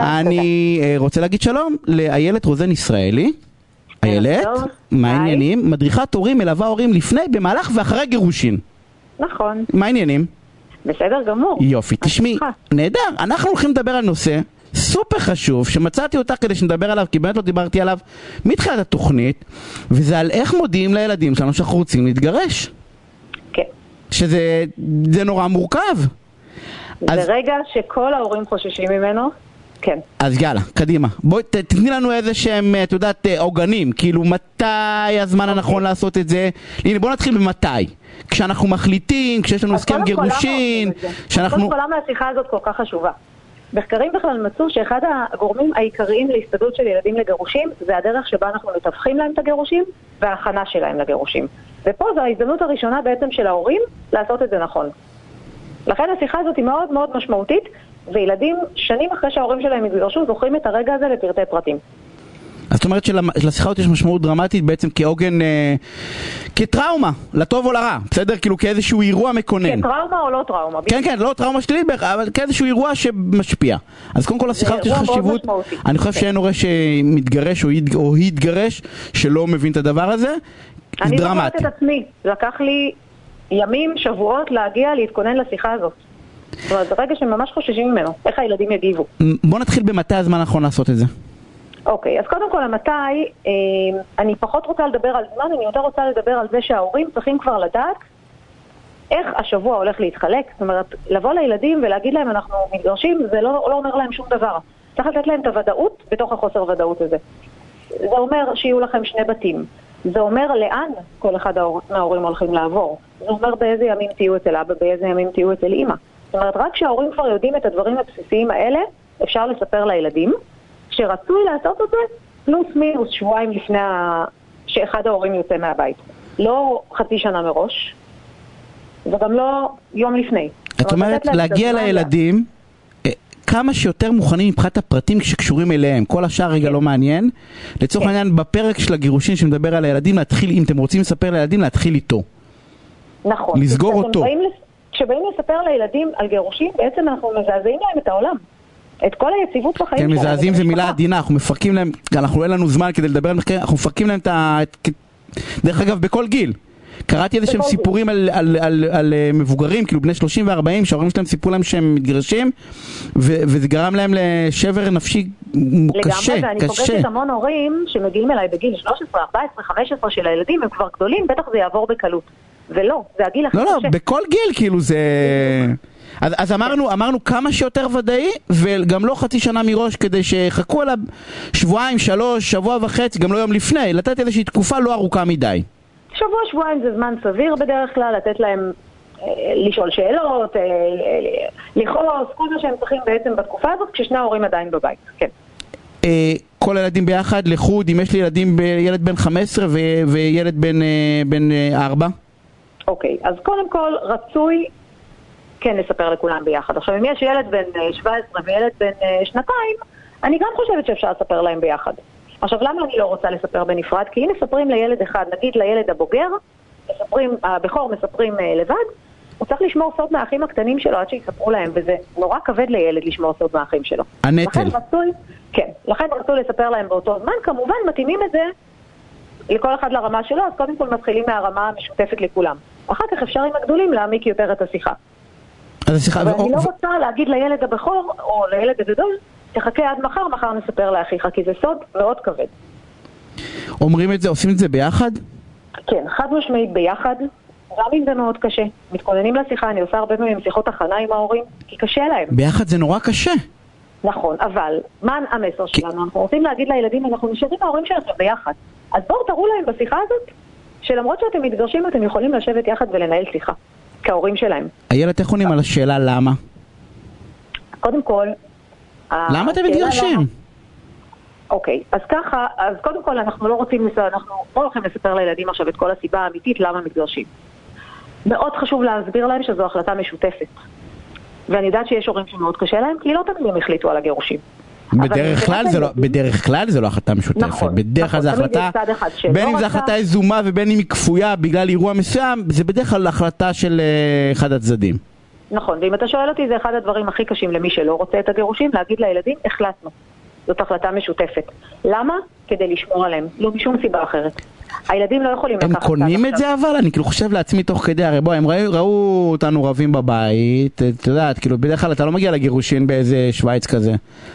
אני אה, רוצה להגיד שלום לאיילת רוזן ישראלי. איילת. מה. העניינים? מדריכת הורים, מלווה הורים לפני, במהלך ואחרי גירושין. נכון, מה העניינים? בסדר גמור. יופי, תשמעי. נהדר, אנחנו הולכים לדבר על נושא סופר חשוב, שמצאתי אותך כדי שנדבר עליו, כי באמת לא דיברתי עליו מתחילת התוכנית, וזה על איך מודיעים לילדים שלנו שאנחנו רוצים להתגרש. כן. שזה זה נורא מורכב. אז- זה רגע שכל ההורים חוששים ממנו, כן. אז יאללה, קדימה. בואי תתני לנו איזה שהם, את יודעת, אה, עוגנים. כאילו, מתי הזמן אוקיי. הנכון לעשות את זה? הנה, בוא נתחיל במתי. כשאנחנו מחליטים, כשיש לנו הסכם גירושין, עושים את זה? שאנחנו... קודם כל, למה השיחה הזאת כל כך חשובה? מחקרים בכלל מצאו שאחד הגורמים העיקריים להסתגלות של ילדים לגירושים זה הדרך שבה אנחנו מתווכים להם את הגירושים וההכנה שלהם לגירושים. ופה זו ההזדמנות הראשונה בעצם של ההורים לעשות את זה נכון. לכן השיחה הזאת היא מאוד מאוד משמעותית, וילדים שנים אחרי שההורים שלהם התגרשו זוכרים את הרגע הזה לפרטי פרטים. אז זאת אומרת שלשיחה הזאת יש משמעות דרמטית בעצם כעוגן, אה, כטראומה, לטוב או לרע, בסדר? כאילו כאיזשהו אירוע מקונן. טראומה או לא טראומה? כן, כן, לא טראומה שלילית, אבל כאיזשהו אירוע שמשפיע. אז קודם כל השיחה הזאת יש חשיבות. אני חושב כן. שאין הורה שמתגרש או ית- או התגרש שלא מבין את הדבר הזה. זה אני זוכרת דרמטי. את עצמי, לקח לי ימים, שבועות להגיע להתכונן לשיחה הזאת. זאת אומרת, זה רגע שממש חוששים ממנו, איך הילדים יגיבו. בוא נתחיל במתי הזמן הנכון לעשות את זה. אוקיי, אז קודם כל המתי, אה, אני פחות רוצה לדבר על זמן, אני יותר רוצה לדבר על זה שההורים צריכים כבר לדעת איך השבוע הולך להתחלק. זאת אומרת, לבוא לילדים ולהגיד להם אנחנו מתגרשים, זה לא, לא אומר להם שום דבר. צריך לתת להם את הוודאות בתוך החוסר ודאות הזה. זה אומר שיהיו לכם שני בתים. זה אומר לאן כל אחד ההור- מההורים הולכים לעבור. זה אומר באיזה ימים תהיו אצל אבא, באיזה ימים תהיו אצל אימא. זאת אומרת, רק כשההורים כבר יודעים את הדברים הבסיסיים האלה, אפשר לספר לילדים, שרצוי לעשות את זה פלוס מינוס שבועיים לפני ה... שאחד ההורים יוצא מהבית. לא חצי שנה מראש, וגם לא יום לפני. את אומרת להגיע לילדים אה, כמה שיותר מוכנים מבחינת הפרטים שקשורים אליהם, כל השאר רגע כן. לא מעניין. לצורך כן. העניין בפרק של הגירושין שמדבר על הילדים, להתחיל, אם אתם רוצים לספר לילדים, להתחיל איתו. נכון. לסגור אותו. לס- כשבאים לספר לילדים על גירושים, בעצם אנחנו מזעזעים להם את העולם. את כל היציבות בחיים כן, שלהם. מזעזעים את זה מילה. עדינה, אנחנו מפרקים להם, אנחנו אין לנו זמן כדי לדבר על מחקרים, אנחנו מפרקים להם את ה... דרך אגב, בכל גיל. קראתי איזה שהם. סיפורים על, על, על, על אה, מבוגרים, כאילו בני 30 ו-40, שההורים שלהם סיפרו להם שהם מתגרשים, ו- וזה גרם להם לשבר נפשי קשה, לגמרי, ואני. פוגשת המון הורים שמגיעים אליי בגיל 13, 14, 15 של הילדים, הם כבר גדולים, בטח זה יעבור בקלות. ולא, זה הגיל הכי לא, לא, קשה. בכל גיל, כאילו זה... אז, אז אמרנו, אמרנו כמה שיותר ודאי, וגם לא חצי שנה מראש כדי שיחכו עליו שבועיים, שלוש, שבוע וחצי, גם לא יום לפני, לתת איזושהי תקופה לא ארוכה מדי. שבוע, שבועיים זה זמן סביר בדרך כלל, לתת להם אה, לשאול שאלות, אה, אה, לכעוס, כל מה שהם צריכים בעצם בתקופה הזאת, כששני ההורים עדיין בבית, כן. אה, כל הילדים ביחד, לחוד, אם יש לי ילדים, ילד בן 15 ו- וילד בן, אה, בן אה, 4, אוקיי, אז קודם כל רצוי כן לספר לכולם ביחד. עכשיו, אם יש ילד בן אה, 17 וילד בן אה, שנתיים, אני גם חושבת שאפשר לספר להם ביחד. עכשיו, למה אני לא רוצה לספר בנפרד? כי אם מספרים לילד אחד, נגיד לילד הבוגר, מספרים, הבכור מספרים אה, לבד, הוא צריך לשמור סוד מהאחים הקטנים שלו עד שיספרו להם, וזה נורא כבד לילד לשמור סוד מהאחים שלו. הנטל. לכן רצוי, כן, לכן רצוי לספר להם באותו זמן, כמובן מתאימים את זה לכל אחד לרמה שלו, אז קודם כל מתחילים מהרמה המשותפת לכולם. אחר כך אפשר עם הגדולים להעמיק יותר את השיחה. אז השיחה... אבל ו- אני לא רוצה להגיד לילד הבכור, או לילד הגדול, תחכה עד מחר, מחר נספר לאחיך, כי זה סוד מאוד כבד. אומרים את זה, עושים את זה ביחד? כן, חד משמעית ביחד, גם אם זה מאוד קשה. מתכוננים לשיחה, אני עושה הרבה פעמים שיחות הכנה עם ההורים, כי קשה להם. ביחד זה נורא קשה. נכון, אבל מה המסר שלנו? אנחנו רוצים להגיד לילדים, אנחנו נשארים ההורים שלכם ביחד. אז בואו תראו להם בשיחה הזאת, שלמרות שאתם מתגרשים, אתם יכולים לשבת יחד ולנהל שיחה, כהורים שלהם. איילת, איך עונים על השאלה למה? קודם כל... למה אתם מתגרשים? למה- אוקיי, אז ככה, אז קודם כל אנחנו לא רוצים, אנחנו לא הולכים לספר לילדים עכשיו את כל הסיבה האמיתית למה מתגרשים. מאוד חשוב להסביר להם שזו החלטה משותפת. ואני יודעת שיש הורים שמאוד קשה להם, כי לא תמיד הם החליטו על הגירושים. בדרך כלל זה לא, בדרך כלל זה לא החלטה משותפת, נכון, בדרך כלל נכון, זה החלטה, בין אם רצה. החלטה יזומה ובין אם היא כפויה בגלל אירוע מסוים, זה בדרך כלל החלטה של אה, אחד הצדדים. נכון, ואם אתה שואל אותי, זה אחד הדברים הכי קשים למי שלא רוצה את הגירושים, להגיד לילדים, החלטנו. זאת החלטה משותפת. למה? כדי לשמור עליהם, לא משום סיבה אחרת. הילדים לא יכולים הם לקחת... קונים צעד את עכשיו. זה אבל? אני כאילו חושב לעצמי תוך כדי, הרי בוא, הם ראו, ראו אותנו רבים בבית, את יודעת, כאילו בדרך כלל אתה לא מגיע לגירושין באיזה שווייץ כזה.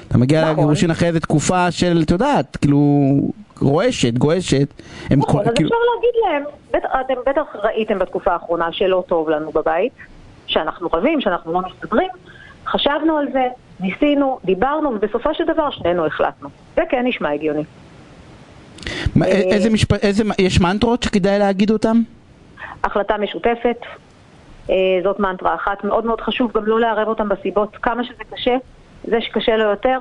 אתה מגיע נכון. לגירושין אחרי איזה תקופה של, את יודעת, כאילו, רועשת, גועשת. הם נכון, קו- אז כאילו- אפשר להגיד להם, בטח, אתם בטח ראיתם בתקופה האחרונה שלא טוב לנו בבית, שאנחנו רבים, שאנחנו לא מסתדרים, חשבנו על זה, ניסינו, דיברנו, ובסופו של דבר שנינו החלטנו. זה כן נשמע הגיוני. אה, איזה משפט, איזה, יש מנטרות שכדאי להגיד אותם? החלטה משותפת, אה, זאת מנטרה אחת, מאוד מאוד חשוב גם לא לערב אותם בסיבות, כמה שזה קשה, זה שקשה לו יותר,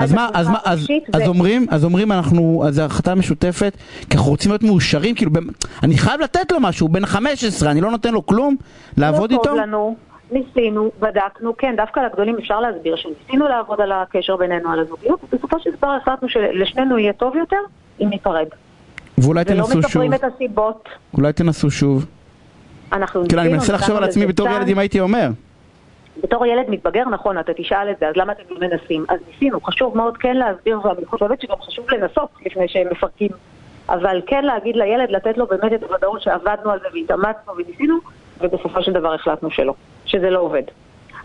אז מה, אז מה, אז, הרגשית, אז ו- אומרים, אז אומרים אנחנו, אז זו החלטה משותפת, כי אנחנו רוצים להיות מאושרים, כאילו, במ- אני חייב לתת לו משהו, הוא בן 15, אני לא נותן לו כלום, לעבוד לא איתו? טוב לנו, ניסינו, בדקנו, כן, דווקא לגדולים אפשר להסביר שניסינו לעבוד על הקשר בינינו, על הזוגיות, ובסופו של דבר החלטנו שלשנינו יהיה טוב יותר אם ניפרד. ואולי ולא תנסו שוב, מספרים את הסיבות, אולי תנסו שוב. אנחנו כאילו, אני מנסה לחשוב על עצמי בתור. ילד אם הייתי אומר. בתור ילד מתבגר, נכון, אתה תשאל את זה, אז למה אתם לא מנסים? אז ניסינו, חשוב מאוד כן להסביר, ואני חושבת שגם חשוב לנסות לפני שהם מפרקים. אבל כן להגיד לילד, לתת לו באמת את הוודאות שעבדנו על זה והתאמצנו וניסינו, ובסופו של דבר החלטנו שלא, שזה לא עובד.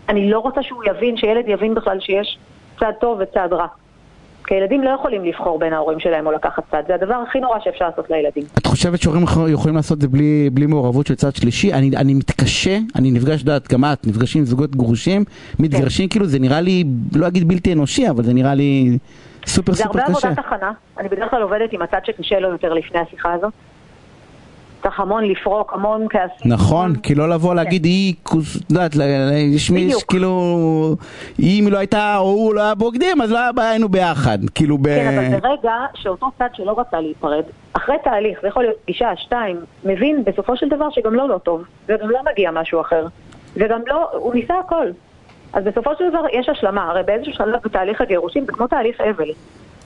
אני לא רוצה שהוא יבין, שילד יבין בכלל שיש צד טוב וצד רע. כי ילדים לא יכולים לבחור בין ההורים שלהם או לקחת צד, זה הדבר הכי נורא שאפשר לעשות לילדים. את חושבת שהורים יכול- יכולים לעשות את זה בלי, בלי מעורבות של צד שלישי? אני, אני מתקשה, אני נפגש, יודעת, גם את, נפגשים עם זוגות גרושים, מתגרשים, כאילו זה נראה לי, לא אגיד בלתי אנושי, אבל זה נראה לי סופר זה סופר הרבה קשה. עבודת הכנה, אני בדרך כלל עובדת עם הצד שקשה לו יותר לפני השיחה הזאת. צריך המון לפרוק, המון כעסים. נכון, כי לא לבוא להגיד היא, כוס- את יודעת, יש מי. כאילו, אם היא לא הייתה, או הוא לא היה בוגדים, אז לא בעיה, היינו ביחד, כאילו ב... כן, אבל ברגע שאותו צד שלא רצה להיפרד, אחרי תהליך, זה יכול להיות פגישה, שתיים, מבין בסופו של דבר שגם לא לא טוב, וגם לא מגיע משהו אחר. וגם לא, הוא ניסה הכל. אז בסופו של דבר יש השלמה, הרי באיזשהו שלב בתהליך הגירושים זה כמו תהליך אבל.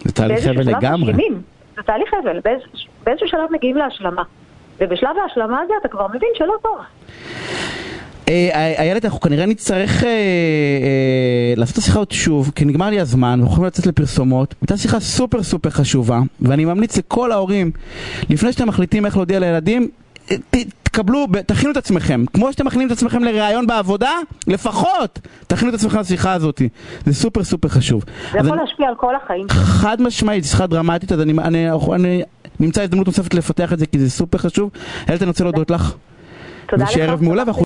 זה תהליך אבל לגמרי. זה תהליך אבל, באיז- באיזשהו שלב מגיעים להשלמה. ובשלב ההשלמה הזה אתה כבר מבין שלא טוב. אה, איילת, אנחנו כנראה נצטרך אה, אה, לעשות את השיחה עוד שוב, כי נגמר לי הזמן, אנחנו יכולים לצאת לפרסומות. הייתה שיחה סופר סופר חשובה, ואני ממליץ לכל ההורים, לפני שאתם מחליטים איך להודיע לילדים, אה, ת, תקבלו, תכינו את עצמכם. כמו שאתם מכינים את עצמכם לראיון בעבודה, לפחות תכינו את עצמכם לשיחה הזאת. זה סופר סופר חשוב. זה יכול אני- להשפיע על כל החיים. חד משמעית, שיחה דרמטית, אז אני, אני, אני נמצא הזדמנות נוספת לפתח את זה, כי זה סופר חשוב. איילת, אני רוצה להודות לך. תודה לך. ושיהיה ערב מעולה,